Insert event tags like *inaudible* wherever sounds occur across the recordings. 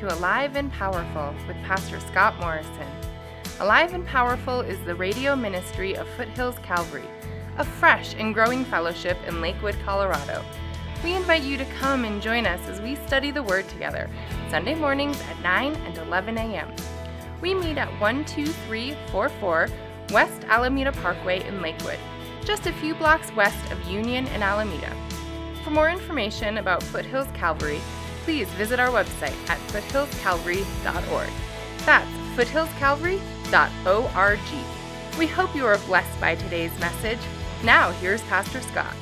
To Alive and Powerful with Pastor Scott Morrison. Alive and Powerful is the radio ministry of Foothills Calvary, a fresh and growing fellowship in Lakewood, Colorado. We invite you to come and join us as we study the Word together, Sunday mornings at 9 and 11 a.m. We meet at 12344 West Alameda Parkway in Lakewood, just a few blocks west of Union and Alameda. For more information about Foothills Calvary, please visit our website at foothillscalvary.org. That's foothillscalvary.org. We hope you are blessed by today's message. Now, here's Pastor Scott.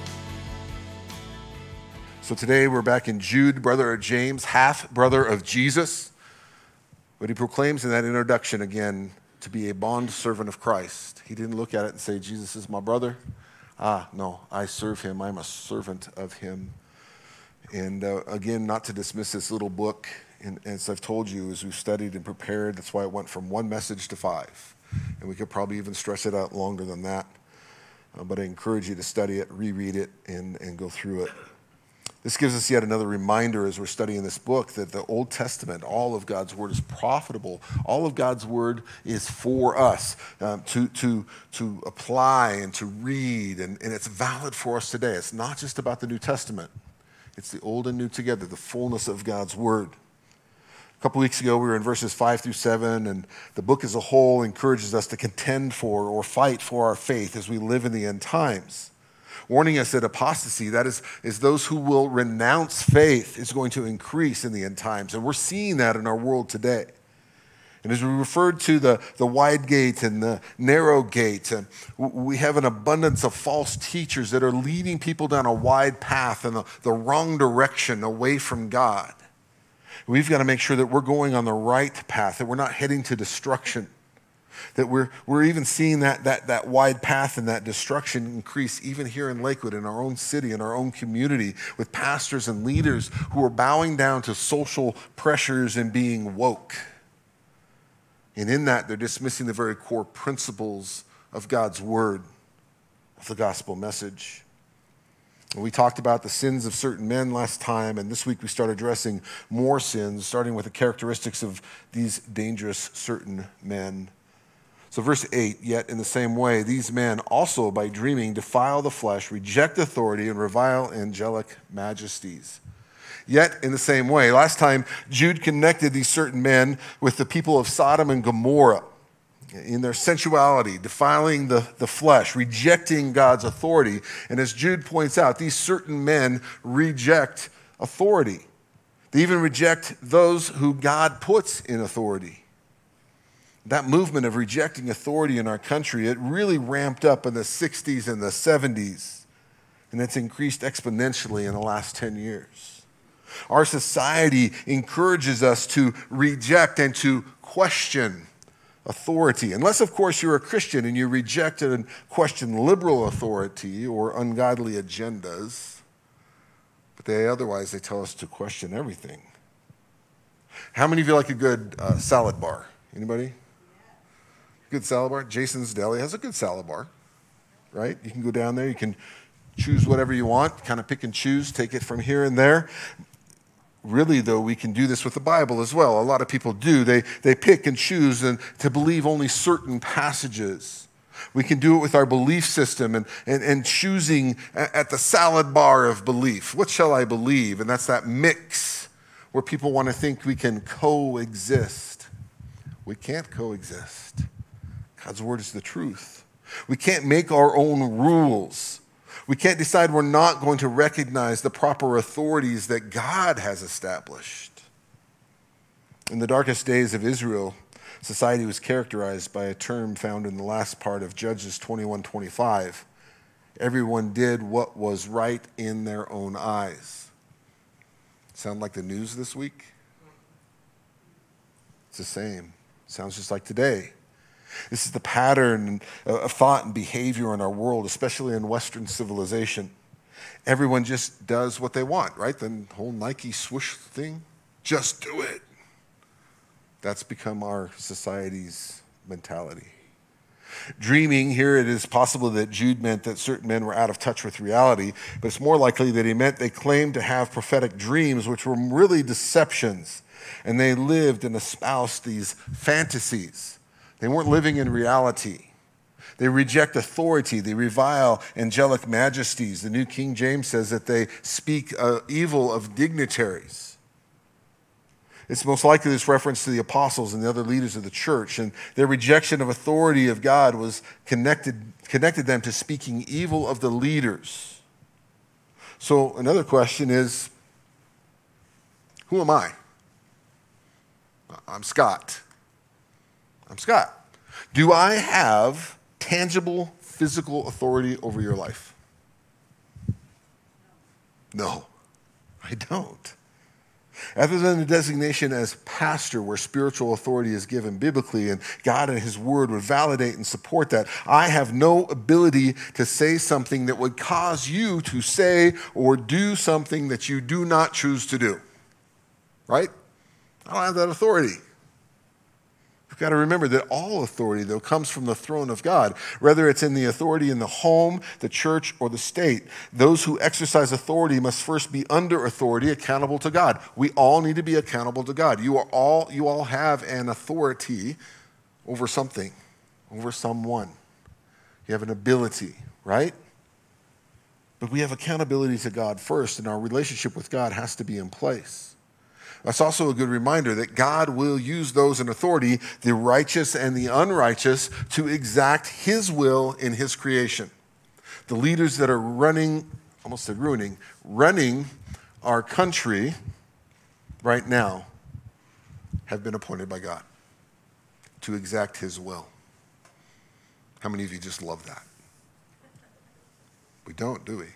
So today we're back in Jude, brother of James, half brother of Jesus. But he proclaims in that introduction again to be a bond servant of Christ. He didn't look at it and say, Jesus is my brother. Ah, no, I serve him. I'm a servant of him. And uh, again, not to dismiss this little book, and as I've told you, as we've studied and prepared, that's why it went from one message to five. And we could probably even stretch it out longer than that. Uh, but I encourage you to study it, reread it, and, and go through it. This gives us yet another reminder as we're studying this book that the Old Testament, all of God's Word is profitable. All of God's Word is for us um, to, to, to apply and to read, and, and it's valid for us today. It's not just about the New Testament, it's the Old and New together, the fullness of God's Word. A couple weeks ago, we were in verses 5 through 7, and the book as a whole encourages us to contend for or fight for our faith as we live in the end times warning us that apostasy, that is, is those who will renounce faith, is going to increase in the end times. And we're seeing that in our world today. And as we referred to the, the wide gate and the narrow gate, uh, we have an abundance of false teachers that are leading people down a wide path in the, the wrong direction away from God. We've got to make sure that we're going on the right path, that we're not heading to destruction that we're, we're even seeing that, that, that wide path and that destruction increase even here in Lakewood, in our own city, in our own community, with pastors and leaders who are bowing down to social pressures and being woke. And in that, they're dismissing the very core principles of God's word, of the gospel message. We talked about the sins of certain men last time, and this week we start addressing more sins, starting with the characteristics of these dangerous certain men. So, verse 8, yet in the same way, these men also by dreaming defile the flesh, reject authority, and revile angelic majesties. Yet in the same way, last time Jude connected these certain men with the people of Sodom and Gomorrah in their sensuality, defiling the, the flesh, rejecting God's authority. And as Jude points out, these certain men reject authority. They even reject those who God puts in authority that movement of rejecting authority in our country, it really ramped up in the 60s and the 70s, and it's increased exponentially in the last 10 years. Our society encourages us to reject and to question authority, unless, of course, you're a Christian and you reject and question liberal authority or ungodly agendas. But they otherwise they tell us to question everything. How many of you like a good uh, salad bar? Anybody? good salad bar. Jason's Deli has a good salad bar, right? You can go down there, you can choose whatever you want, kind of pick and choose, take it from here and there. Really, though, we can do this with the Bible as well. A lot of people do. They, they pick and choose and to believe only certain passages. We can do it with our belief system and, and, and choosing at the salad bar of belief. What shall I believe? And that's that mix where people want to think we can coexist. We can't coexist. God's word is the truth. We can't make our own rules. We can't decide we're not going to recognize the proper authorities that God has established. In the darkest days of Israel, society was characterized by a term found in the last part of Judges 21:25. Everyone did what was right in their own eyes. Sound like the news this week? It's the same. Sounds just like today. This is the pattern uh, of thought and behavior in our world, especially in Western civilization. Everyone just does what they want, right? The whole Nike swoosh thing, just do it. That's become our society's mentality. Dreaming, here it is possible that Jude meant that certain men were out of touch with reality, but it's more likely that he meant they claimed to have prophetic dreams, which were really deceptions, and they lived and espoused these fantasies. They weren't living in reality. They reject authority. They revile angelic majesties. The New King James says that they speak uh, evil of dignitaries. It's most likely this reference to the apostles and the other leaders of the church, and their rejection of authority of God was connected, connected them to speaking evil of the leaders. So, another question is who am I? I'm Scott. I'm Scott. Do I have tangible physical authority over your life? No, I don't. Other than the designation as pastor, where spiritual authority is given biblically, and God and His Word would validate and support that, I have no ability to say something that would cause you to say or do something that you do not choose to do. Right? I don't have that authority. Got to remember that all authority, though, comes from the throne of God, whether it's in the authority in the home, the church, or the state. Those who exercise authority must first be under authority, accountable to God. We all need to be accountable to God. You, are all, you all have an authority over something, over someone. You have an ability, right? But we have accountability to God first, and our relationship with God has to be in place. That's also a good reminder that God will use those in authority, the righteous and the unrighteous, to exact His will in His creation. The leaders that are running, almost said ruining, running our country right now have been appointed by God to exact His will. How many of you just love that? We don't, do we?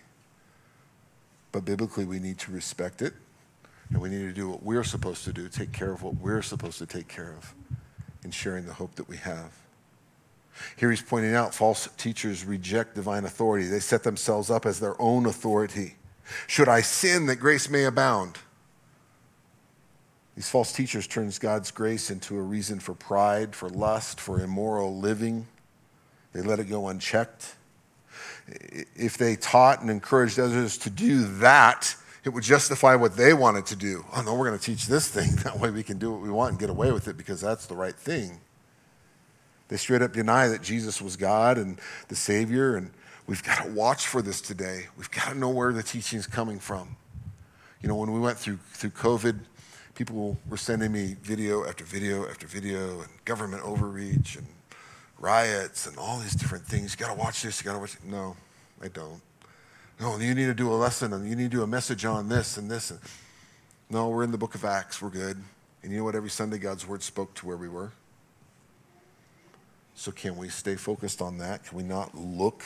But biblically, we need to respect it and we need to do what we're supposed to do, take care of what we're supposed to take care of in sharing the hope that we have. Here he's pointing out false teachers reject divine authority. They set themselves up as their own authority. Should I sin that grace may abound? These false teachers turns God's grace into a reason for pride, for lust, for immoral living. They let it go unchecked. If they taught and encouraged others to do that, it would justify what they wanted to do. Oh, no, we're going to teach this thing. *laughs* That way we can do what we want and get away with it because that's the right thing. They straight up deny that Jesus was God and the Savior, and we've got to watch for this today. We've got to know where the teaching is coming from. You know, when we went through, through COVID, people were sending me video after video after video and government overreach and riots and all these different things. You got to watch this, you got to watch it. No, I don't. No, you need to do a lesson and you need to do a message on this and this. No, we're in the book of Acts. We're good. And you know what? Every Sunday, God's word spoke to where we were. So, can we stay focused on that? Can we not look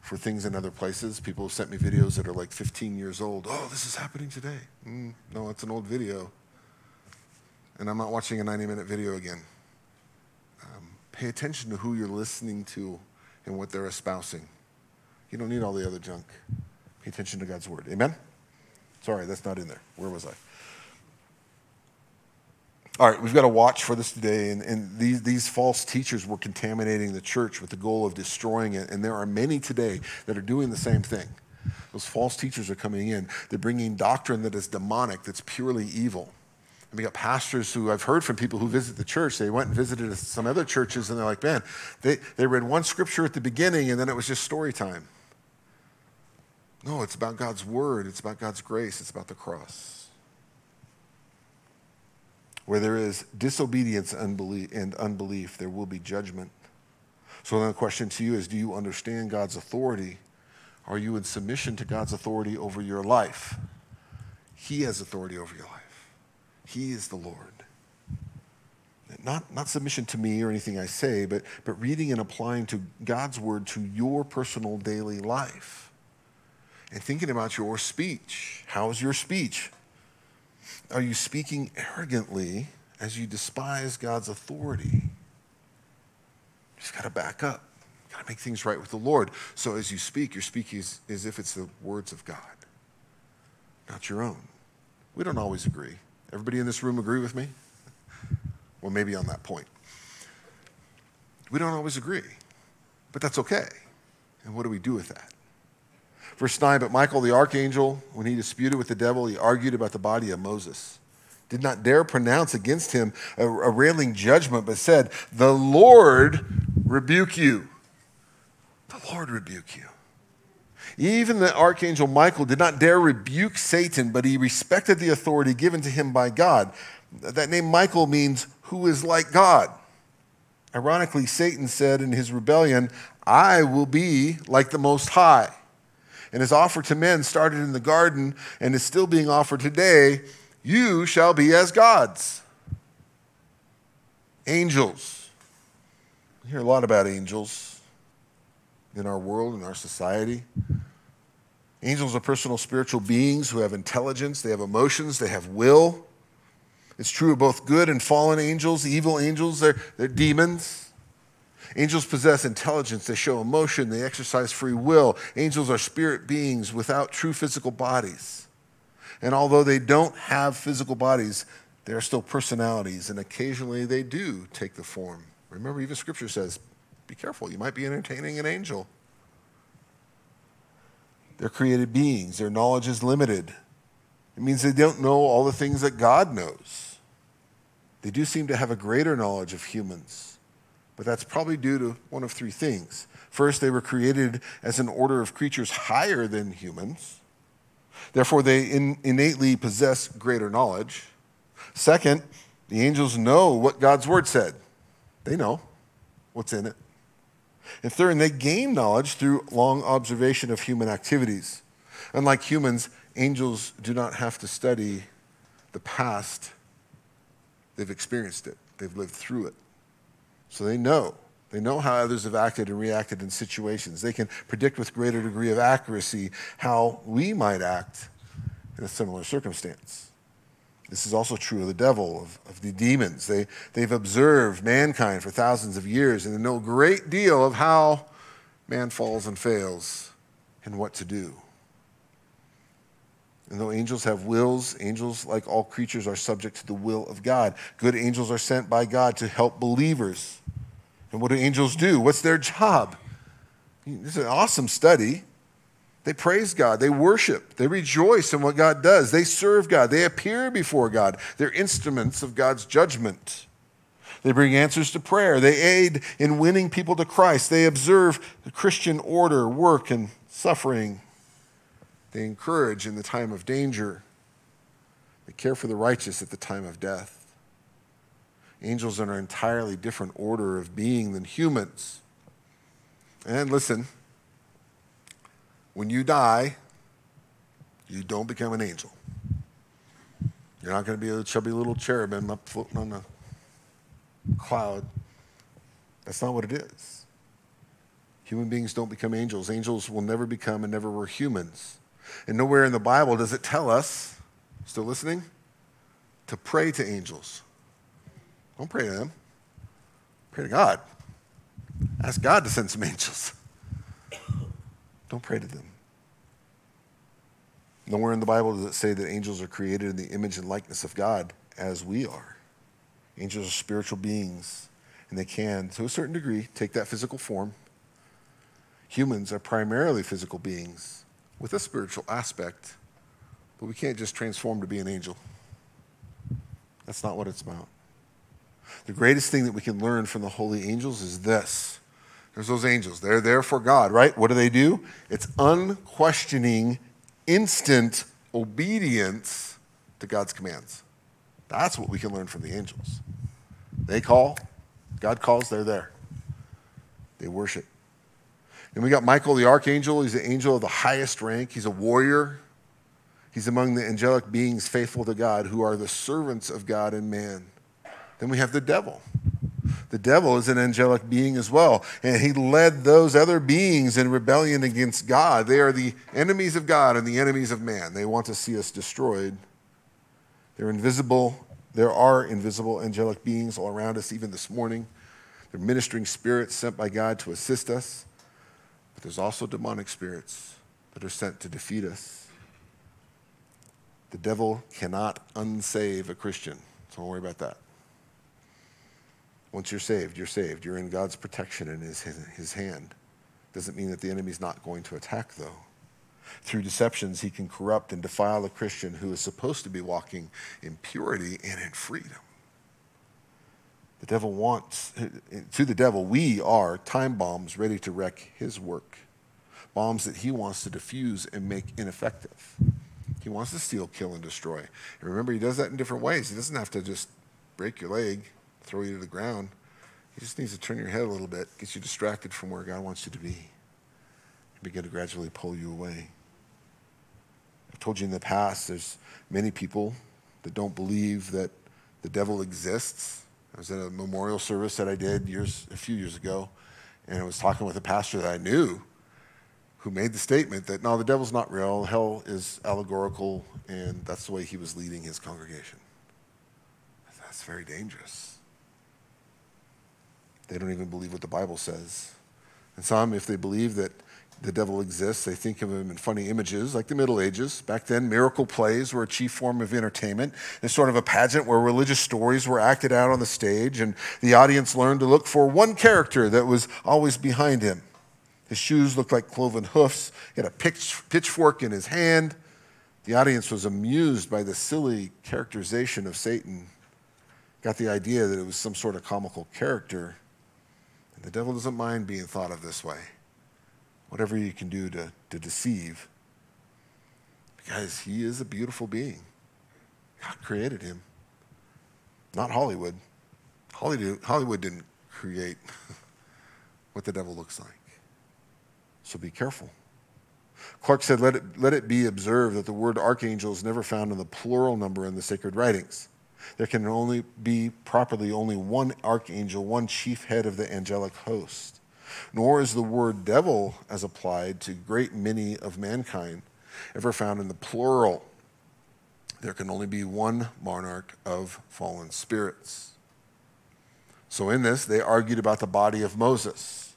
for things in other places? People have sent me videos that are like 15 years old. Oh, this is happening today. Mm, no, it's an old video. And I'm not watching a 90 minute video again. Um, pay attention to who you're listening to and what they're espousing. You don't need all the other junk. Pay attention to God's word. Amen? Sorry, that's not in there. Where was I? All right, we've got to watch for this today. And, and these, these false teachers were contaminating the church with the goal of destroying it. And there are many today that are doing the same thing. Those false teachers are coming in. They're bringing doctrine that is demonic, that's purely evil. And we got pastors who I've heard from people who visit the church. They went and visited some other churches, and they're like, man, they, they read one scripture at the beginning, and then it was just story time. No, it's about God's word, it's about God's grace, it's about the cross. Where there is disobedience and unbelief, there will be judgment. So then the question to you is do you understand God's authority? Are you in submission to God's authority over your life? He has authority over your life. He is the Lord. Not, not submission to me or anything I say, but, but reading and applying to God's word to your personal daily life and thinking about your speech. How's your speech? Are you speaking arrogantly as you despise God's authority? Just got to back up. Got to make things right with the Lord. So as you speak, you're speaking as, as if it's the words of God, not your own. We don't always agree. Everybody in this room agree with me? Well, maybe on that point. We don't always agree, but that's okay. And what do we do with that? Verse 9, but Michael the archangel, when he disputed with the devil, he argued about the body of Moses. Did not dare pronounce against him a, a railing judgment, but said, The Lord rebuke you. The Lord rebuke you. Even the archangel Michael did not dare rebuke Satan, but he respected the authority given to him by God. That name Michael means who is like God. Ironically, Satan said in his rebellion, I will be like the Most High. And his offer to men started in the garden and is still being offered today. You shall be as gods. Angels. We hear a lot about angels in our world, in our society. Angels are personal spiritual beings who have intelligence, they have emotions, they have will. It's true of both good and fallen angels, evil angels, they're, they're demons. Angels possess intelligence, they show emotion, they exercise free will. Angels are spirit beings without true physical bodies. And although they don't have physical bodies, they are still personalities, and occasionally they do take the form. Remember, even Scripture says, be careful, you might be entertaining an angel. They're created beings, their knowledge is limited. It means they don't know all the things that God knows. They do seem to have a greater knowledge of humans, but that's probably due to one of three things. First, they were created as an order of creatures higher than humans. Therefore, they in, innately possess greater knowledge. Second, the angels know what God's word said. They know what's in it. And third, they gain knowledge through long observation of human activities. Unlike humans, angels do not have to study the past They've experienced it, they've lived through it. So they know. They know how others have acted and reacted in situations. They can predict with greater degree of accuracy how we might act in a similar circumstance. This is also true of the devil, of, of the demons. They, they've observed mankind for thousands of years and they know a great deal of how man falls and fails and what to do. And though angels have wills, angels, like all creatures, are subject to the will of God. Good angels are sent by God to help believers. And what do angels do? What's their job? This is an awesome study. They praise God, they worship, they rejoice in what God does, they serve God, they appear before God. They're instruments of God's judgment. They bring answers to prayer. They aid in winning people to Christ. They observe the Christian order, work, and suffering. They encourage in the time of danger. They care for the righteous at the time of death. Angels are an entirely different order of being than humans. And listen, when you die, you don't become an angel. You're not going to be a chubby little cherubim up floating on a cloud. That's not what it is. Human beings don't become angels. Angels will never become and never were humans. And nowhere in the Bible does it tell us, still listening, to pray to angels. Don't pray to them. Pray to God. Ask God to send some angels. Don't pray to them. Nowhere in the Bible does it say that angels are created in the image and likeness of God as we are. Angels are spiritual beings, and they can, to a certain degree, take that physical form. Humans are primarily physical beings with a spiritual aspect, but we can't just transform to be an angel. That's not what it's about. The greatest thing that we can learn from the holy angels is this. There's those angels. They're there for God, right? What do they do? It's unquestioning, instant obedience to God's commands. That's what we can learn from the angels. They call, God calls, they're there. They worship. And we got Michael the archangel. He's the angel of the highest rank. He's a warrior. He's among the angelic beings faithful to God who are the servants of God and man. Then we have the devil. The devil is an angelic being as well. And he led those other beings in rebellion against God. They are the enemies of God and the enemies of man. They want to see us destroyed. They're invisible. There are invisible angelic beings all around us, even this morning. They're ministering spirits sent by God to assist us. But there's also demonic spirits that are sent to defeat us. The devil cannot unsave a Christian, so don't worry about that. Once you're saved, you're saved. You're in God's protection and his, his hand. Doesn't mean that the enemy's not going to attack, though. Through deceptions, he can corrupt and defile a Christian who is supposed to be walking in purity and in freedom. The devil wants, to the devil, we are time bombs ready to wreck his work. Bombs that he wants to defuse and make ineffective. He wants to steal, kill, and destroy. And remember, he does that in different ways. He doesn't have to just break your leg, throw you to the ground. He just needs to turn your head a little bit, get you distracted from where God wants you to be, and begin to gradually pull you away. I've told you in the past, there's many people that don't believe that the devil exists. I was at a memorial service that I did years, a few years ago, and I was talking with a pastor that I knew who made the statement that no, the devil's not real, hell is allegorical, and that's the way he was leading his congregation. That's very dangerous. They don't even believe what the Bible says. And some, if they believe that the devil exists, they think of him in funny images, like the Middle Ages. Back then, miracle plays were a chief form of entertainment. It's sort of a pageant where religious stories were acted out on the stage, and the audience learned to look for one character that was always behind him. His shoes looked like cloven hoofs. He had a pitch, pitchfork in his hand. The audience was amused by the silly characterization of Satan. Got the idea that it was some sort of comical character. And the devil doesn't mind being thought of this way. Whatever you can do to, to deceive. Because he is a beautiful being. God created him, not Hollywood. Hollywood, Hollywood didn't create *laughs* what the devil looks like. So be careful. Clarke said, let it, let it be observed that the word archangel is never found in the plural number in the sacred writings. There can only be properly only one archangel, one chief head of the angelic host. Nor is the word devil, as applied to great many of mankind, ever found in the plural. There can only be one monarch of fallen spirits. So, in this, they argued about the body of Moses.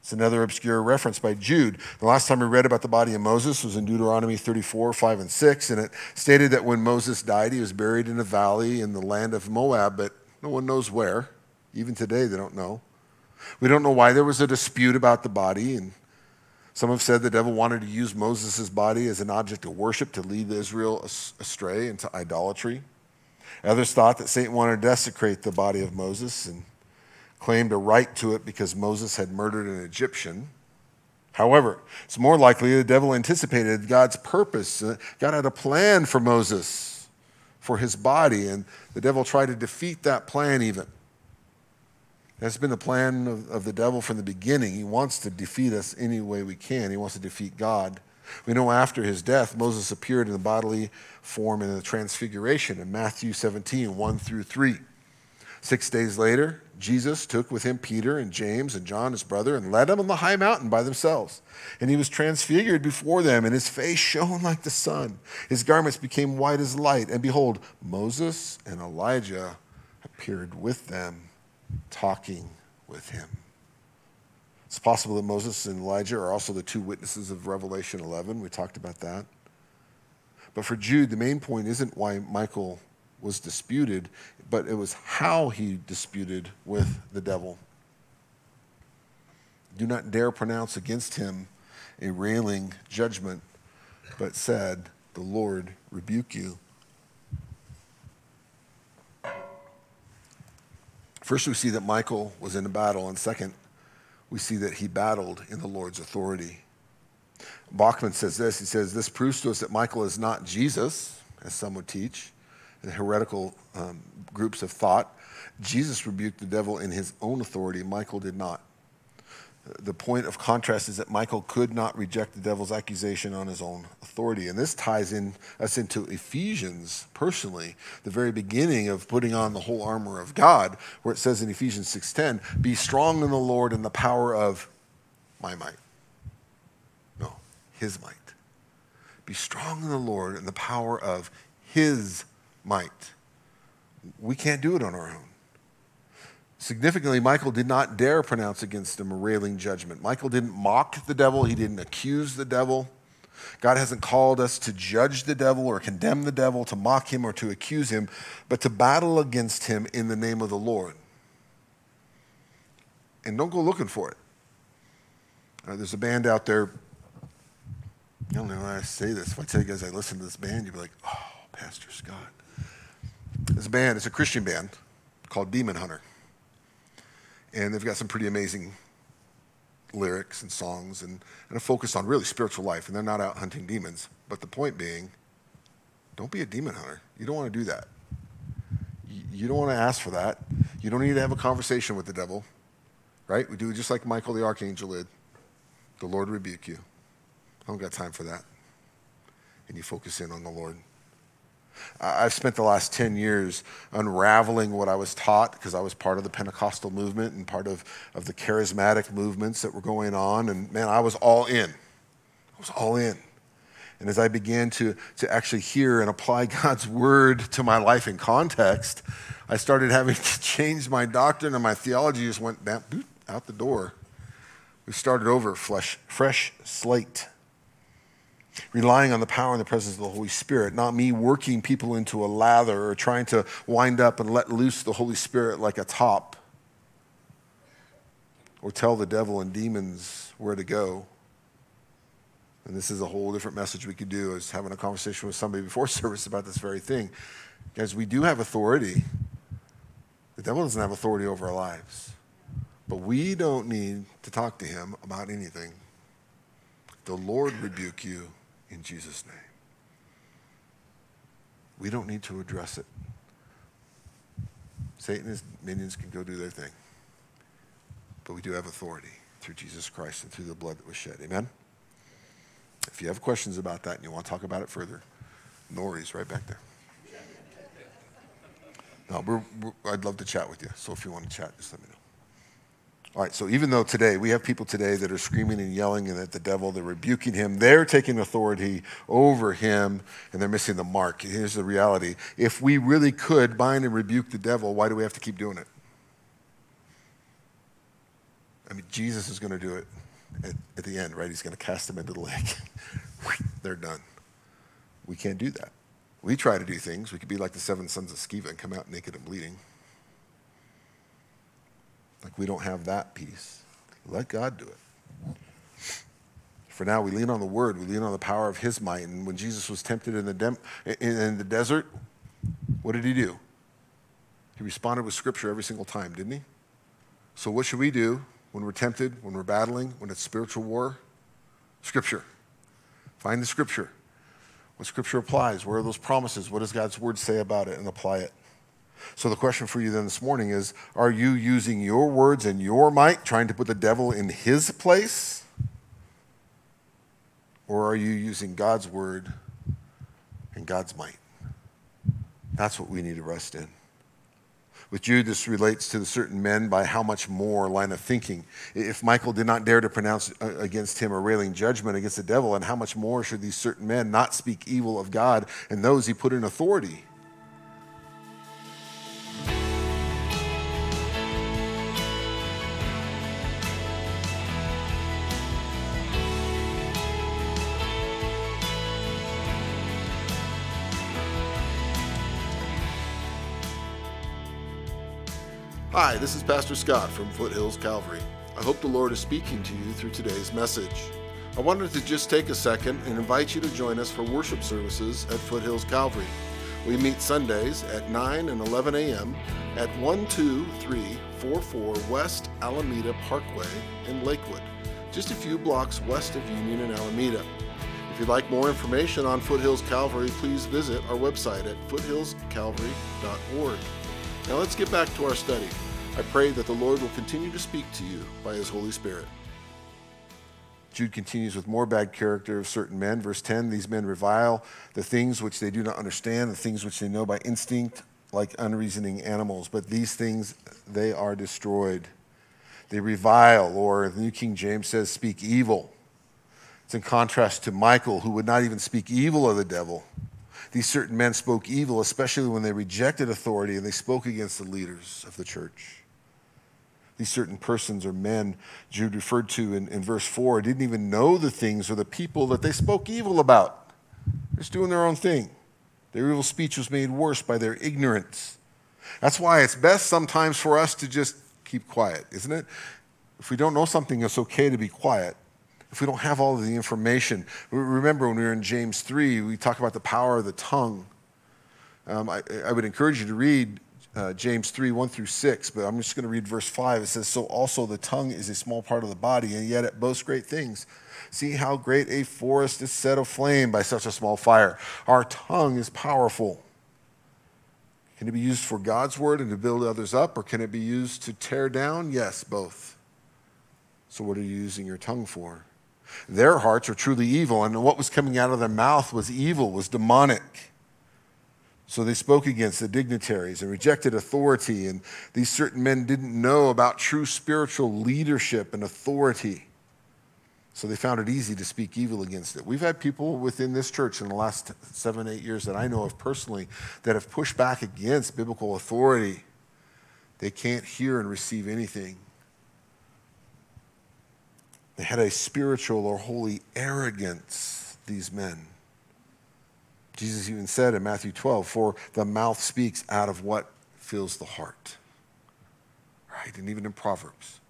It's another obscure reference by Jude. The last time we read about the body of Moses was in Deuteronomy 34, 5, and 6, and it stated that when Moses died, he was buried in a valley in the land of Moab, but no one knows where. Even today, they don't know. We don't know why there was a dispute about the body, and some have said the devil wanted to use Moses' body as an object of worship to lead Israel astray into idolatry. Others thought that Satan wanted to desecrate the body of Moses and claimed a right to it because Moses had murdered an Egyptian. However, it's more likely the devil anticipated God's purpose. Uh, God had a plan for Moses, for his body, and the devil tried to defeat that plan even. That's been the plan of, of, the devil from the beginning. He wants to defeat us any way we can. He wants to defeat God. We know after his death, Moses appeared in the bodily form in the transfiguration in Matthew 17, 1 through 3. Six days later, Jesus took with him Peter and James and John, his brother, and led them on the high mountain by themselves. And he was transfigured before them, and his face shone like the sun. His garments became white as light. And behold, Moses and Elijah appeared with them, talking with him. It's possible that Moses and Elijah are also the two witnesses of Revelation 11. We talked about that. But for Jude, the main point isn't why Michael was disputed, but it was how he disputed with the devil. Do not dare pronounce against him a railing judgment, but said, The Lord rebuke you. First, we see that Michael was in a battle, and second, we see that he battled in the Lord's authority. Bachman says this he says, This proves to us that Michael is not Jesus, as some would teach the heretical um, groups have thought. Jesus rebuked the devil in his own authority, Michael did not. The point of contrast is that Michael could not reject the devil's accusation on his own authority. And this ties in us into Ephesians personally, the very beginning of putting on the whole armor of God, where it says in Ephesians 6:10, "Be strong in the Lord and the power of my might." No, his might. Be strong in the Lord and the power of his might. We can't do it on our own. Significantly, Michael did not dare pronounce against him a railing judgment. Michael didn't mock the devil, he didn't accuse the devil. God hasn't called us to judge the devil or condemn the devil, to mock him or to accuse him, but to battle against him in the name of the Lord. and don't go looking for it. Uh, there's a band out there. I don't know why I say this. If I tell you guys I listen to this band, you'd be like, oh, Pastor Scott. A band, it's a Christian band called Demon Hunter. And they've got some pretty amazing lyrics and songs and, and a focus on really spiritual life. And they're not out hunting demons. But the point being, don't be a demon hunter. You don't want to do that. You, don't want to ask for that. You don't need to have a conversation with the devil, right? We do just like Michael the archangel did. The Lord rebuke you. I don't got time for that. And you focus in on the Lord. I've spent the last 10 years unraveling what I was taught because I was part of the Pentecostal movement and part of, of the charismatic movements that were going on. And man, I was all in. I was all in. And as I began to, to actually hear and apply *laughs* God's word to my life in context, I started having to change my doctrine and my theology just went bam out the door. We started over, flesh, fresh slate relying on the power and the presence of the Holy Spirit, not me working people into a lather or trying to wind up and let loose the Holy Spirit like a top or tell the devil and demons where to go. And this is a whole different message we could do is having a conversation with somebody before *laughs* service about this very thing. Guys, we do have authority. The devil doesn't have authority over our lives. But we don't need to talk to him about anything. The Lord rebuke you in Jesus' name. We don't need to address it. Satan and his minions can go do their thing. But we do have authority through Jesus Christ and through the blood that was shed. Amen? If you have questions about that and you want to talk about it further, Nori's right back there. No, we're, we're, I'd love to chat with you. So if you want to chat, just let me know. All right, so even though today we have people today that are screaming and yelling and at the devil, they're rebuking him, they're taking authority over him, and they're missing the mark. Here's the reality if we really could bind and rebuke the devil, why do we have to keep doing it? I mean, Jesus is going to do it at, at the end, right? He's going to cast them into the lake. *laughs* they're done. We can't do that. We try to do things. We could be like the seven sons of Sceva and come out naked and bleeding. Like we don't have that peace. Let God do it. For now, we lean on the word, we lean on the power of his might. And when Jesus was tempted in the, dem- in the desert, what did he do? He responded with scripture every single time, didn't he? So, what should we do when we're tempted, when we're battling, when it's spiritual war? Scripture. Find the scripture. What scripture applies? Where are those promises? What does God's word say about it? And apply it. So the question for you then this morning is Are you using your words and your might, trying to put the devil in his place? Or are you using God's word and God's might? That's what we need to rest in. With Jude, this relates to the certain men by how much more line of thinking. If Michael did not dare to pronounce uh, against him a railing judgment against the devil, and how much more should these certain men not speak evil of God and those he put in authority? Hi, this is Pastor Scott from Foothills Calvary. I hope the Lord is speaking to you through today's message. I wanted to just take a second and invite you to join us for worship services at Foothills Calvary. We meet Sundays at 9 and 11 a.m. at 12344 West Alameda Parkway in Lakewood, just a few blocks west of Union and Alameda. If you'd like more information on Foothills Calvary, please visit our website at foothillscalvary.org. Now let's get back to our study. I pray that the Lord will continue to speak to you by his Holy Spirit. Jude continues with more bad character of certain men. Verse 10 These men revile the things which they do not understand, the things which they know by instinct, like unreasoning animals. But these things, they are destroyed. They revile, or the New King James says, speak evil. It's in contrast to Michael, who would not even speak evil of the devil. These certain men spoke evil, especially when they rejected authority and they spoke against the leaders of the church these certain persons or men Jude referred to in, in verse 4 didn't even know the things or the people that they spoke evil about. They're just doing their own thing. Their evil speech was made worse by their ignorance. That's why it's best sometimes for us to just keep quiet, isn't it? If we don't know something, it's okay to be quiet. If we don't have all of the information, remember when we were in James 3, we talk about the power of the tongue. Um, I, I, would encourage you to read uh, James 3, 1 through 6, but I'm just going to read verse 5. It says, So also the tongue is a small part of the body, and yet it boasts great things. See how great a forest is set aflame by such a small fire. Our tongue is powerful. Can it be used for God's word and to build others up, or can it be used to tear down? Yes, both. So, what are you using your tongue for? Their hearts are truly evil, and what was coming out of their mouth was evil, was demonic. So they spoke against the dignitaries and rejected authority, and these certain men didn't know about true spiritual leadership and authority. So they found it easy to speak evil against it. We've had people within this church in the last seven, eight years that I know of personally that have pushed back against biblical authority. They can't hear and receive anything. They had a spiritual or holy arrogance, these men. Jesus even said in Matthew 12, For the mouth speaks out of what fills the heart. Right? And even in Proverbs,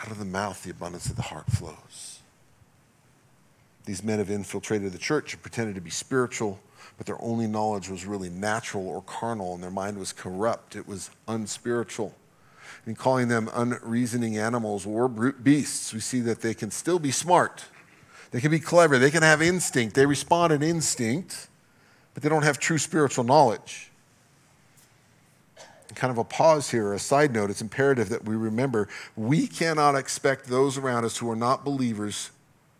out of the mouth the abundance of the heart flows. These men have infiltrated the church and pretended to be spiritual, but their only knowledge was really natural or carnal, and their mind was corrupt. It was unspiritual. In calling them unreasoning animals or brute beasts, we see that they can still be smart. They can be clever. They can have instinct. They respond in instinct, but they don't have true spiritual knowledge. Kind of a pause here, a side note, it's imperative that we remember we cannot expect those around us who are not believers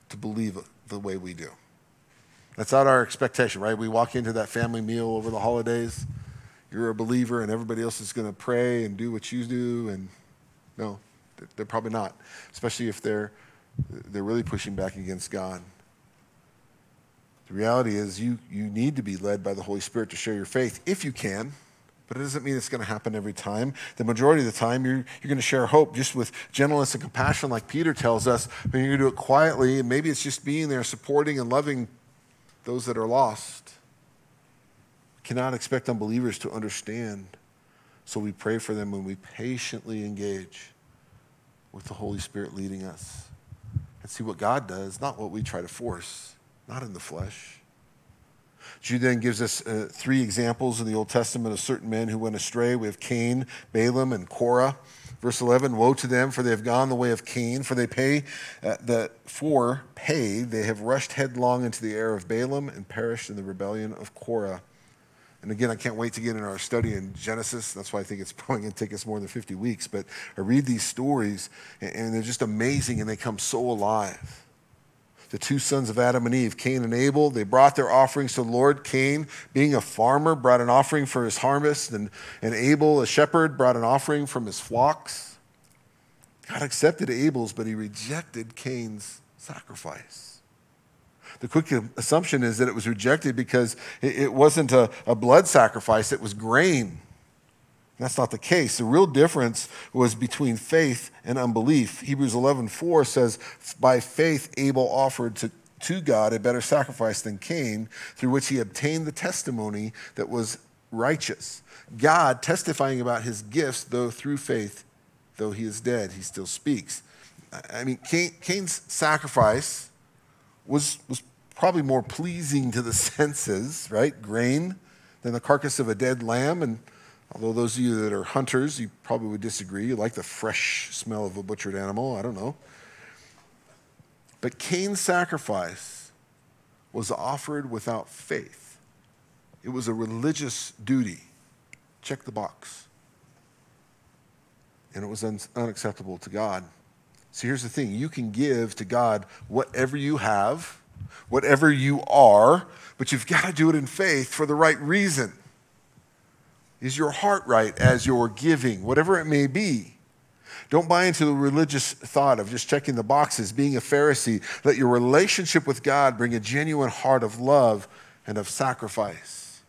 to believe the way we do. That's not our expectation, right? We walk into that family meal over the holidays. You're a believer, and everybody else is going to pray and do what you do. And no, they're probably not, especially if they're, they're really pushing back against God. The reality is, you, you need to be led by the Holy Spirit to share your faith if you can but it doesn't mean it's going to happen every time. The majority of the time, you're, you're going to share hope just with gentleness and compassion, like Peter tells us, but you're going to do it quietly, and maybe it's just being there, supporting and loving those that are lost. We cannot expect unbelievers to understand, so we pray for them when we patiently engage with the Holy Spirit leading us and see what God does, not what we try to force, not in the flesh. Jude then gives us uh, three examples in the Old Testament of certain men who went astray. We have Cain, Balaam, and Korah. Verse 11, woe to them, for they have gone the way of Cain, for they pay uh, the for pay they have rushed headlong into the air of Balaam and perished in the rebellion of Korah. And again, I can't wait to get in our study in Genesis. That's why I think it's *laughs* probably going to take us more than 50 weeks. But I read these stories, and, and they're just amazing, and they come so alive the two sons of Adam and Eve, Cain and Abel. They brought their offerings to the Lord. Cain, being a farmer, brought an offering for his harvest, and, and Abel, a shepherd, brought an offering from his flocks. God accepted Abel's, but he rejected Cain's sacrifice. The quick assumption is that it was rejected because it wasn't a, a blood sacrifice, it was grain. That's not the case. The real difference was between faith and unbelief. Hebrews 11:4 says, "By faith Abel offered to, to God a better sacrifice than Cain, through which he obtained the testimony that was righteous." God testifying about his gifts, though through faith, though he is dead, he still speaks. I mean, Cain, Cain's sacrifice was, was probably more pleasing to the *laughs* senses, right? Grain, than the carcass of a dead lamb. And Although those of you that are hunters, you probably would disagree. You like the fresh smell of a butchered animal. I don't know. But Cain's sacrifice was offered without faith, it was a religious duty. Check the box. And it was un- unacceptable to God. So here's the thing you can give to God whatever you have, whatever you are, but you've got to do it in faith for the right reason. Is your heart right as you're giving, whatever it may be? Don't buy into the religious thought of just checking the boxes, being a Pharisee. Let your relationship with God bring a genuine heart of love and of sacrifice.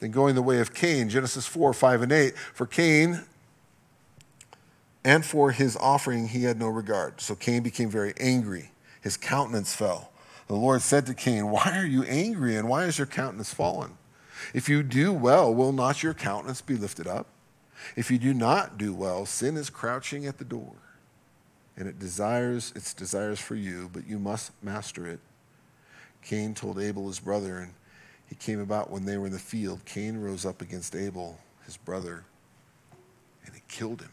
Then going the way of Cain, Genesis 4, 5, and 8. For Cain and for his offering he had no regard. So Cain became very angry. His countenance fell. The Lord said to Cain, Why are you angry and why is your countenance fallen? If you do well, will not your countenance be lifted up? If you do not do well, sin is crouching at the door. and it desires its desires for you, but you must master it. Cain told Abel his brother, and he came about when they were in the field. Cain rose up against Abel, his brother, and he killed him.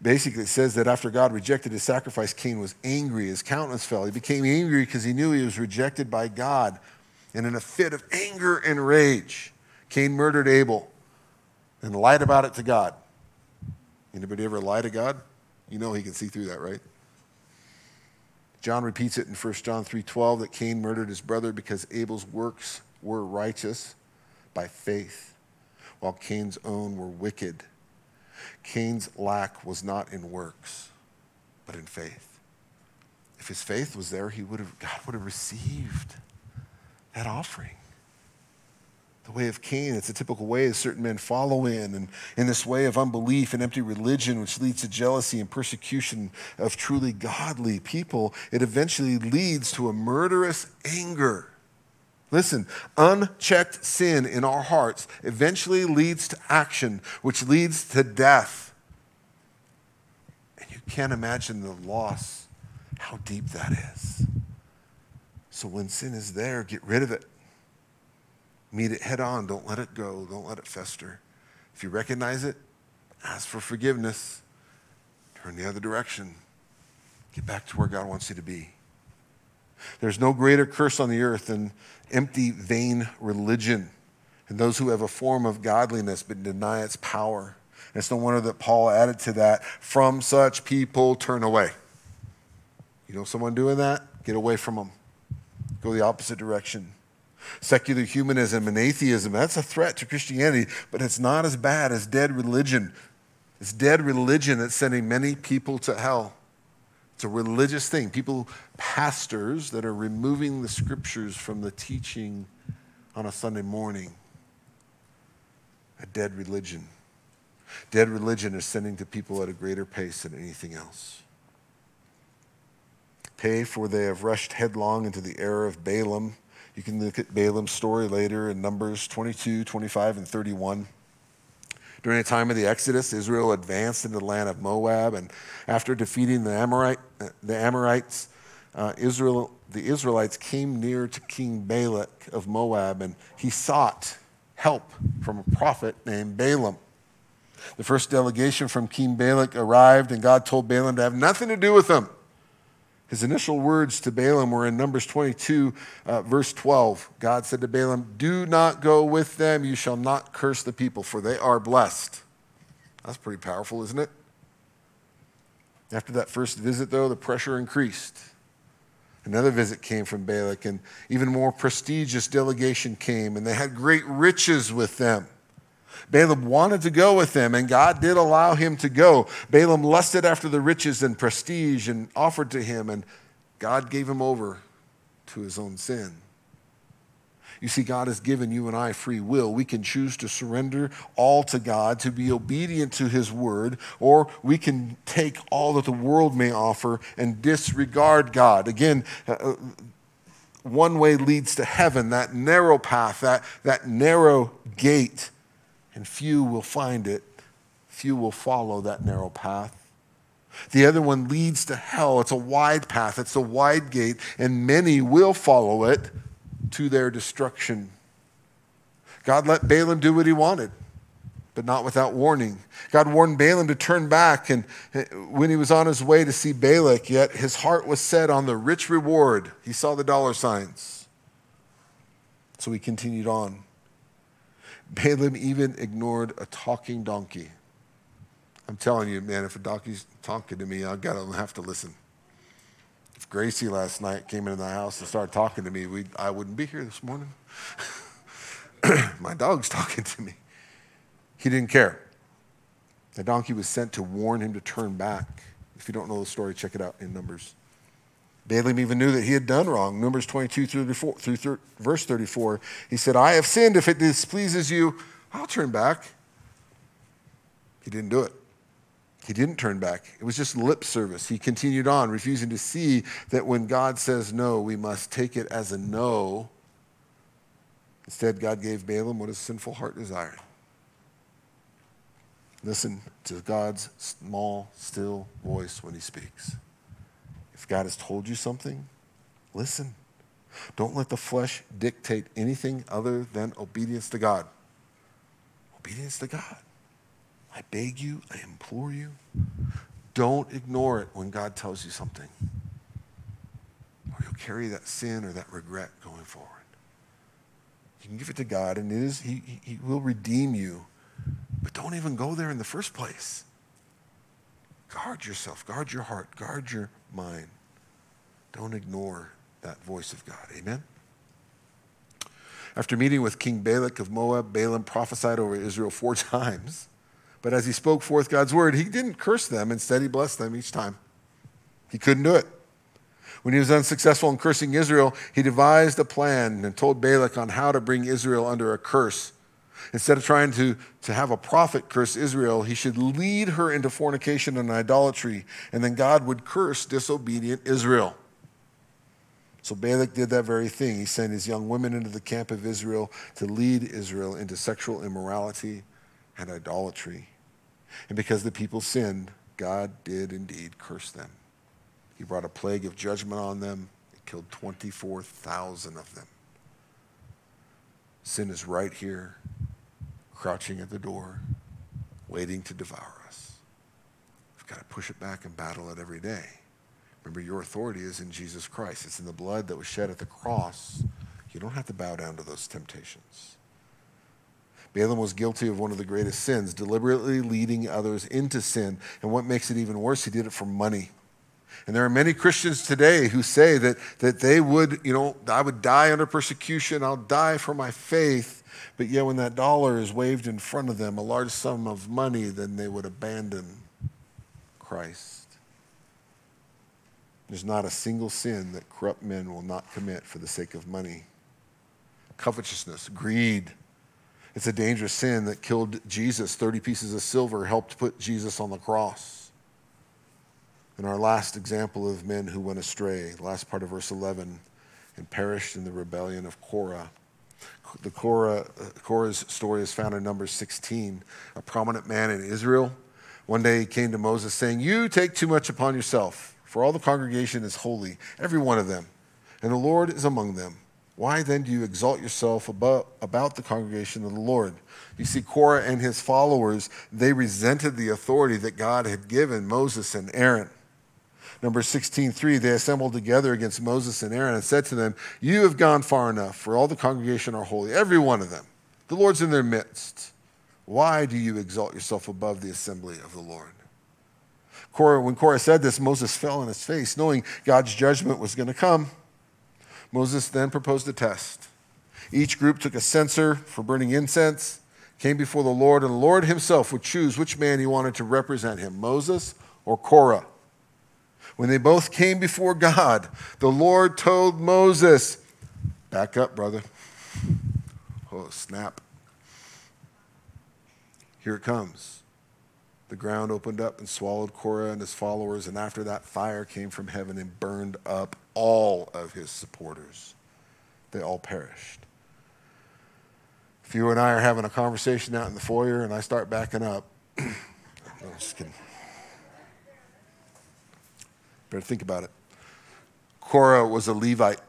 Basically, it says that after God rejected his sacrifice, Cain was angry. His countenance fell. He became angry because he knew he was rejected by God. And in a fit of anger and rage, Cain murdered Abel and lied about it to God. Anybody ever lie to God? You know he can see through that, right? John repeats it in 1 John 3:12 that Cain murdered his brother because Abel's works were righteous by faith, while Cain's own were wicked. Cain's lack was not in works, but in faith. If his faith was there, he would have, God would have received that offering the way of Cain. It's a typical way that certain men follow in, and in this way of unbelief and empty religion, which leads to jealousy and persecution of truly godly people, it eventually leads to a murderous anger. Listen, unchecked sin in our hearts eventually leads to action, which leads to death. And you can't imagine the loss, how deep that is. So when sin is there, get rid of it. Meet it head on. Don't let it go. Don't let it fester. If you recognize it, ask for forgiveness. Turn the other direction. Get back to where God wants you to be. There's no greater curse on the earth than empty, vain religion and those who have a form of godliness but deny its power. And it's no wonder that Paul added to that from such people, turn away. You know someone doing that? Get away from them. Go the opposite direction. Secular humanism and atheism, that's a threat to Christianity, but it's not as bad as dead religion. It's dead religion that's sending many people to hell. It's a religious thing. People, pastors that are removing the scriptures from the teaching on a Sunday morning. A dead religion. Dead religion is sending to people at a greater pace than anything else. Pay for they have rushed headlong into the error of Balaam you can look at Balaam's story later in Numbers 22, 25, and 31. During the time of the Exodus, Israel advanced into the land of Moab, and after defeating the, Amorite, the Amorites, uh, Israel, the Israelites came near to King Balak of Moab, and he sought help from a prophet named Balaam. The first delegation from King Balak arrived, and God told Balaam to have nothing to do with them. His initial words to Balaam were in Numbers 22, uh, verse 12. God said to Balaam, Do not go with them. You shall not curse the people, for they are blessed. That's pretty powerful, isn't it? After that first visit, though, the pressure increased. Another visit came from Balak, and even more prestigious delegation came, and they had great riches with them. Balaam wanted to go with them, and God did allow him to go. Balaam lusted after the riches and prestige and offered to him, and God gave him over to his own sin. You see, God has given you and I free will. We can choose to surrender all to God, to be obedient to His word, or we can take all that the world may offer and disregard God. Again, uh, uh one way leads to heaven, that narrow path, that, that narrow gate and few will find it. Few will follow that narrow path. The other one leads to hell. It's a wide path, it's a wide gate, and many will follow it to their destruction. God let Balaam do what he wanted, but not without warning. God warned Balaam to turn back, and eh, when he was on his way to see Balak, yet his heart was set on the rich reward. He saw the dollar signs. So he continued on. Balaam even ignored a talking donkey. I'm telling you, man, if a donkey's talking to me, I've got to have to listen. If Gracie last night came into the house and started talking to me, I wouldn't be here this morning. *coughs* My dog's talking to me. He didn't care. The donkey was sent to warn him to turn back. If you don't know the story, check it out in Numbers. Balaam even knew that he had done wrong. Numbers 22 through, through, through verse 34, he said, I have sinned. If it displeases you, I'll turn back. He didn't do it. He didn't turn back. It was just lip service. He continued on, refusing to see that when God says no, we must take it as a no. Instead, God gave Balaam what his sinful heart desired. Listen to God's small, still voice when he speaks. God has told you something, listen. Don't let the flesh dictate anything other than obedience to God. Obedience to God. I beg you, I implore you, don't ignore it when God tells you something. Or you'll carry that sin or that regret going forward. You can give it to God, and it is, he, he will redeem you. But don't even go there in the first place. Guard yourself, guard your heart, guard your mind. Don't ignore that voice of God. Amen? After meeting with King Balak of Moab, Balaam prophesied over Israel four *laughs* times. But as he spoke forth God's word, he didn't curse them. Instead, he blessed them each time. He couldn't do it. When he was unsuccessful in cursing Israel, he devised a plan and told Balak on how to bring Israel under a curse. Instead of trying to, to have a prophet curse Israel, he should lead her into fornication and idolatry, and then God would curse disobedient Israel. So Balak did that very thing. He sent his young women into the camp of Israel to lead Israel into sexual immorality and idolatry. And because the people sinned, God did indeed curse them. He brought a plague of judgment on them. It killed 24,000 of them. Sin is right here, crouching at the door, waiting to devour us. We've got to push it back and battle it every day. Remember, your authority is in Jesus Christ. It's in the blood that was shed at the cross. You don't have to bow down to those temptations. Balaam was guilty of one of the greatest sins, deliberately leading others into sin. And what makes it even worse, he did it for money. And there are many Christians today who say that, that they would, you know, I would die under persecution, I'll die for my faith. But yet, when that dollar is waved in front of them, a large sum of money, then they would abandon Christ. There's not a single sin that corrupt men will not commit for the sake of money. Covetousness, greed. It's a dangerous sin that killed Jesus. 30 pieces of silver helped put Jesus on the cross. And our last example of men who went astray, last part of verse 11, and perished in the rebellion of Korah. The Korah, Korah's story is found in Numbers 16. A prominent man in Israel. One day he came to Moses saying, You take too much upon yourself. For all the congregation is holy, every one of them, and the Lord is among them. Why then do you exalt yourself about, about the congregation of the Lord? You see, Korah and his followers, they resented the authority that God had given Moses and Aaron. Number 16:3 they assembled together against Moses and Aaron and said to them, "You have gone far enough, for all the congregation are holy, every one of them. The Lord's in their midst. Why do you exalt yourself above the assembly of the Lord?" Korah, when Korah said this, Moses fell on his face, knowing God's judgment was going to come. Moses then proposed a test. Each group took a censer for burning incense, came before the Lord, and the Lord himself would choose which man he wanted to represent him, Moses or Korah. When they both came before God, the Lord told Moses, Back up, brother. Oh, snap. Here it comes the ground opened up and swallowed Korah and his followers, and after that, fire came from heaven and burned up all of his supporters. They all perished. If you and I are having a conversation out in the foyer and I start backing up, *clears throat* I'm just kidding. Better think about it. Korah was a Levite,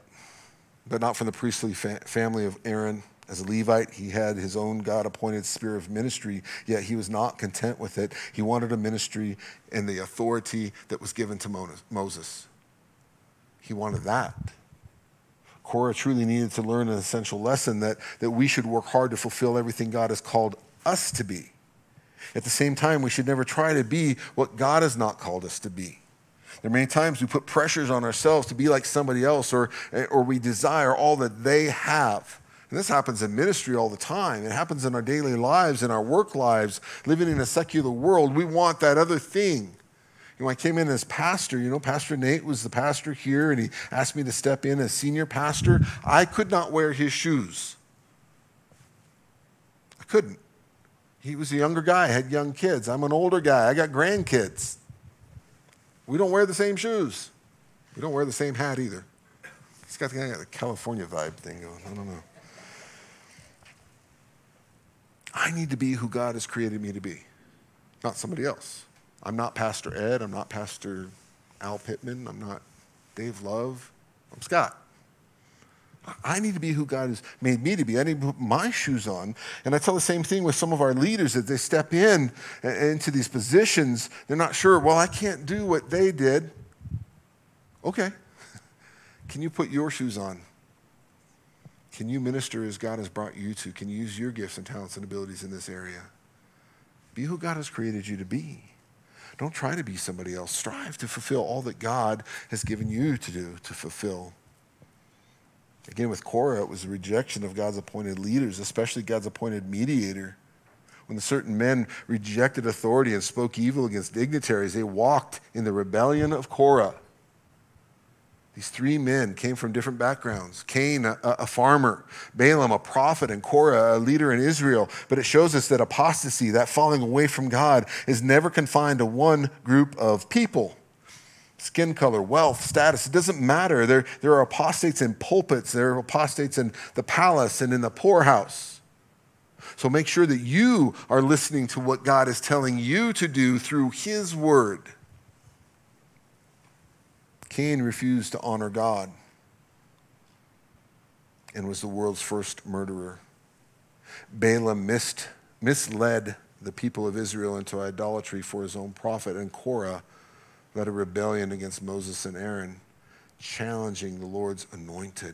but not from the priestly fa- family of Aaron. As a Levite, he had his own God appointed sphere of ministry, yet he was not content with it. He wanted a ministry and the authority that was given to Moses. He wanted that. Korah truly needed to learn an essential lesson that, that we should work hard to fulfill everything God has called us to be. At the same time, we should never try to be what God has not called us to be. There are many times we put pressures on ourselves to be like somebody else, or, or we desire all that they have. And this happens in ministry all the time. It happens in our daily lives, in our work lives, living in a secular world. We want that other thing. You know, I came in as pastor. You know, Pastor Nate was the pastor here, and he asked me to step in as senior pastor. I could not wear his shoes. I couldn't. He was a younger guy, had young kids. I'm an older guy, I got grandkids. We don't wear the same shoes. We don't wear the same hat either. He's got the California vibe thing going. I don't know. I need to be who God has created me to be. not somebody else. I'm not Pastor Ed. I'm not Pastor Al Pittman. I'm not Dave Love. I'm Scott. I need to be who God has made me to be. I need to put my shoes on. And I tell the same thing with some of our leaders as they step in uh, into these positions. They're not sure, well, I can't do what they did. Okay. *laughs* Can you put your shoes on? Can you minister as God has brought you to? Can you use your gifts and talents and abilities in this area? Be who God has created you to be. Don't try to be somebody else. Strive to fulfill all that God has given you to do, to fulfill. Again, with Korah, it was a rejection of God's appointed leaders, especially God's appointed mediator. When certain men rejected authority and spoke evil against dignitaries, they walked in the rebellion of Korah. These three men came from different backgrounds Cain, a, a, farmer, Balaam, a prophet, and Korah, a leader in Israel. But it shows us that apostasy, that falling away from God, is never confined to one group of people. Skin color, wealth, status, it doesn't matter. There, there are apostates in pulpits, there are apostates in the palace and in the poorhouse. So make sure that you are listening to what God is telling you to do through His word. Cain refused to honor God and was the world's first murderer. Balaam missed, misled the people of Israel into idolatry for his own profit, and Korah led a rebellion against Moses and Aaron, challenging the Lord's anointed.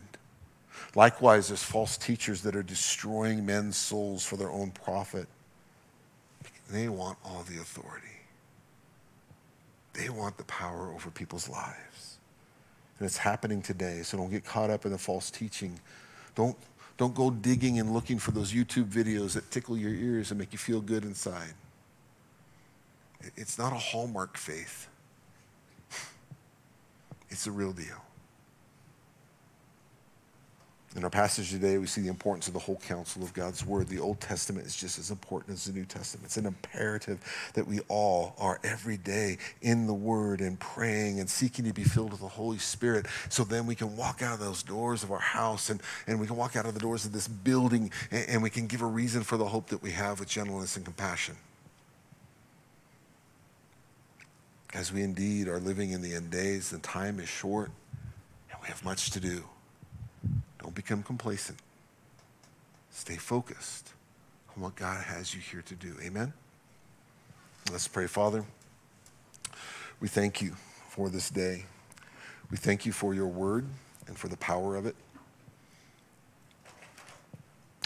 Likewise, there's false teachers that are destroying men's souls for their own profit. They want all the authority. They want the power over people's lives. And it's happening today, so don't get caught up in the false teaching. Don't, don't go digging and looking for those YouTube videos that tickle your ears and make you feel good inside. It's not a hallmark faith, *laughs* it's the real deal. In our passage today, we see the importance of the whole counsel of God's word. The Old Testament is just as important as the New Testament. It's an imperative that we all are every day in the word and praying and seeking to be filled with the Holy Spirit so then we can walk out of those doors of our house and, and we can walk out of the doors of this building and, and we can give a reason for the hope that we have with gentleness and compassion. As we indeed are living in the end days, the time is short and we have much to do. Don't become complacent. Stay focused on what God has you here to do. Amen? Let's pray. Father, we thank you for this day. We thank you for your word and for the power of it.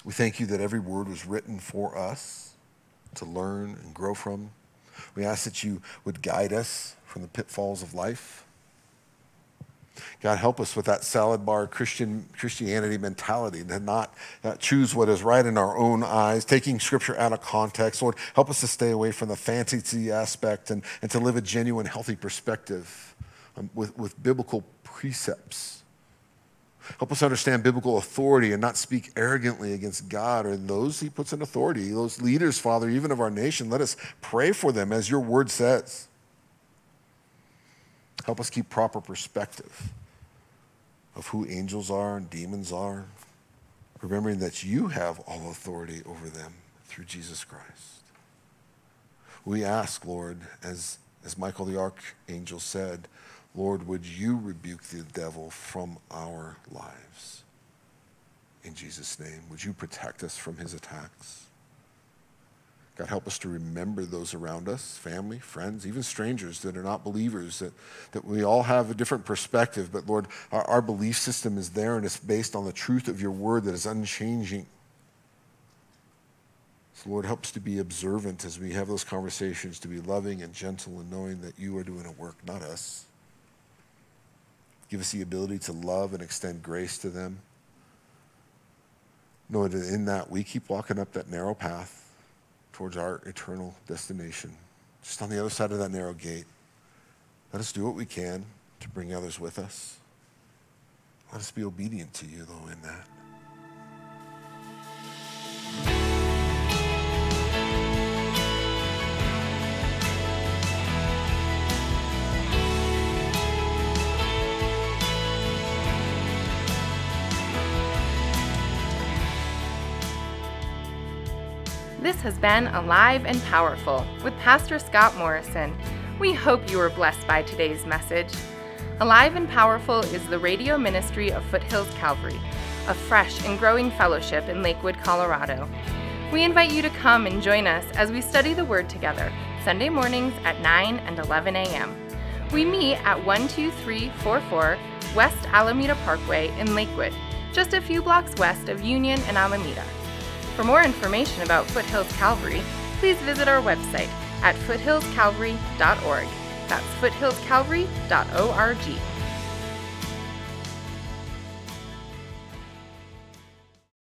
We thank you that every word was written for us to learn and grow from. We ask that you would guide us from the pitfalls of life. God, help us with that salad bar Christian Christianity mentality to not choose what is right in our own eyes, taking scripture out of context. Lord, help us to stay away from the fantasy aspect and, and to live a genuine, healthy perspective um, with, with biblical precepts. Help us understand biblical authority and not speak arrogantly against God or those he puts in authority. Those leaders, Father, even of our nation, let us pray for them as your word says. Help us keep proper perspective of who angels are and demons are, remembering that you have all authority over them through Jesus Christ. We ask, Lord, as, as Michael the archangel said, Lord, would you rebuke the devil from our lives? In Jesus' name, would you protect us from his attacks? God, help us to remember those around us, family, friends, even strangers that are not believers, that, that we all have a different perspective. But Lord, our, our belief system is there and it's based on the truth of your word that is unchanging. So, Lord, help us to be observant as we have those conversations, to be loving and gentle and knowing that you are doing a work, not us. Give us the ability to love and extend grace to them. Knowing that in that we keep walking up that narrow path towards our eternal destination. Just on the other side of that narrow gate. Let us do what we can to bring others with us. Let us be obedient to you, though, in that. This has been Alive and Powerful with Pastor Scott Morrison. We hope you were blessed by today's message. Alive and Powerful is the radio ministry of Foothills Calvary, a fresh and growing fellowship in Lakewood, Colorado. We invite you to come and join us as we study the Word together, Sunday mornings at 9 and 11 a.m. We meet at 12344 West Alameda Parkway in Lakewood, just a few blocks west of Union and Alameda. For more information about Foothills Calvary, please visit our website at foothillscalvary.org. That's foothillscalvary.org.